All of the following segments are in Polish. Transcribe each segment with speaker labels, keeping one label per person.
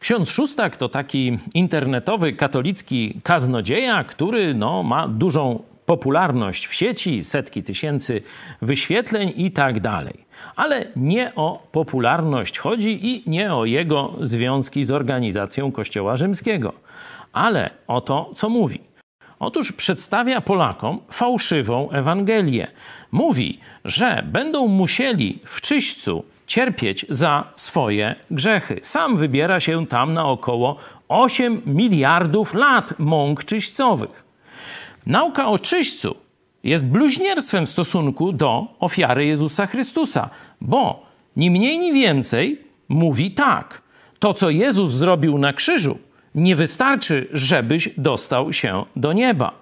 Speaker 1: Ksiądz Szóstak to taki internetowy katolicki kaznodzieja, który no, ma dużą popularność w sieci, setki tysięcy wyświetleń i tak dalej. Ale nie o popularność chodzi i nie o jego związki z organizacją Kościoła Rzymskiego, ale o to, co mówi. Otóż przedstawia Polakom fałszywą Ewangelię. Mówi, że będą musieli w czyśćcu cierpieć za swoje grzechy. Sam wybiera się tam na około 8 miliardów lat mąk czyśćcowych. Nauka o czyśćcu jest bluźnierstwem w stosunku do ofiary Jezusa Chrystusa, bo ni mniej, ni więcej mówi tak. To, co Jezus zrobił na krzyżu, nie wystarczy, żebyś dostał się do nieba.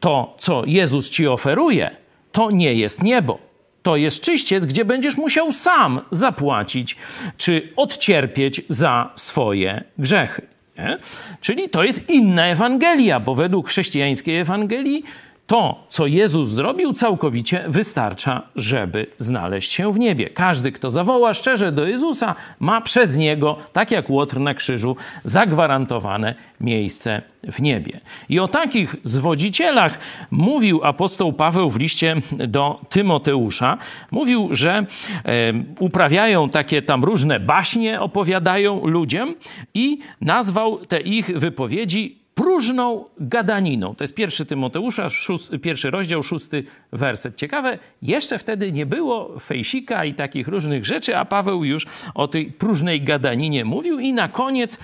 Speaker 1: To, co Jezus ci oferuje, to nie jest niebo. To jest czyściec, gdzie będziesz musiał sam zapłacić czy odcierpieć za swoje grzechy. Nie? Czyli to jest inna Ewangelia, bo według chrześcijańskiej Ewangelii to, co Jezus zrobił, całkowicie wystarcza, żeby znaleźć się w niebie. Każdy, kto zawoła szczerze do Jezusa, ma przez niego, tak jak Łotr na krzyżu, zagwarantowane miejsce w niebie. I o takich zwodzicielach mówił apostoł Paweł w liście do Tymoteusza. Mówił, że uprawiają takie tam różne baśnie, opowiadają ludziom i nazwał te ich wypowiedzi próżną gadaniną. To jest pierwszy Tymoteusza, szósty, pierwszy rozdział, szósty werset. Ciekawe, jeszcze wtedy nie było fejsika i takich różnych rzeczy, a Paweł już o tej próżnej gadaninie mówił i na koniec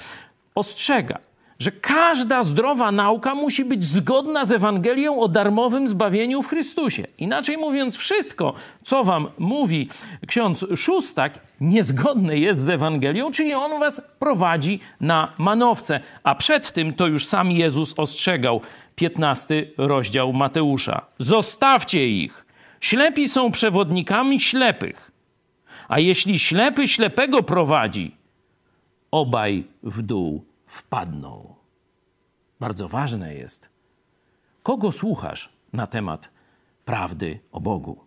Speaker 1: ostrzega że każda zdrowa nauka musi być zgodna z Ewangelią o darmowym zbawieniu w Chrystusie. Inaczej mówiąc, wszystko, co wam mówi ksiądz Szóstak, niezgodne jest z Ewangelią, czyli on was prowadzi na manowce. A przed tym to już sam Jezus ostrzegał. 15 rozdział Mateusza. Zostawcie ich. Ślepi są przewodnikami ślepych. A jeśli ślepy ślepego prowadzi, obaj w dół wpadną. Bardzo ważne jest, kogo słuchasz na temat prawdy o Bogu.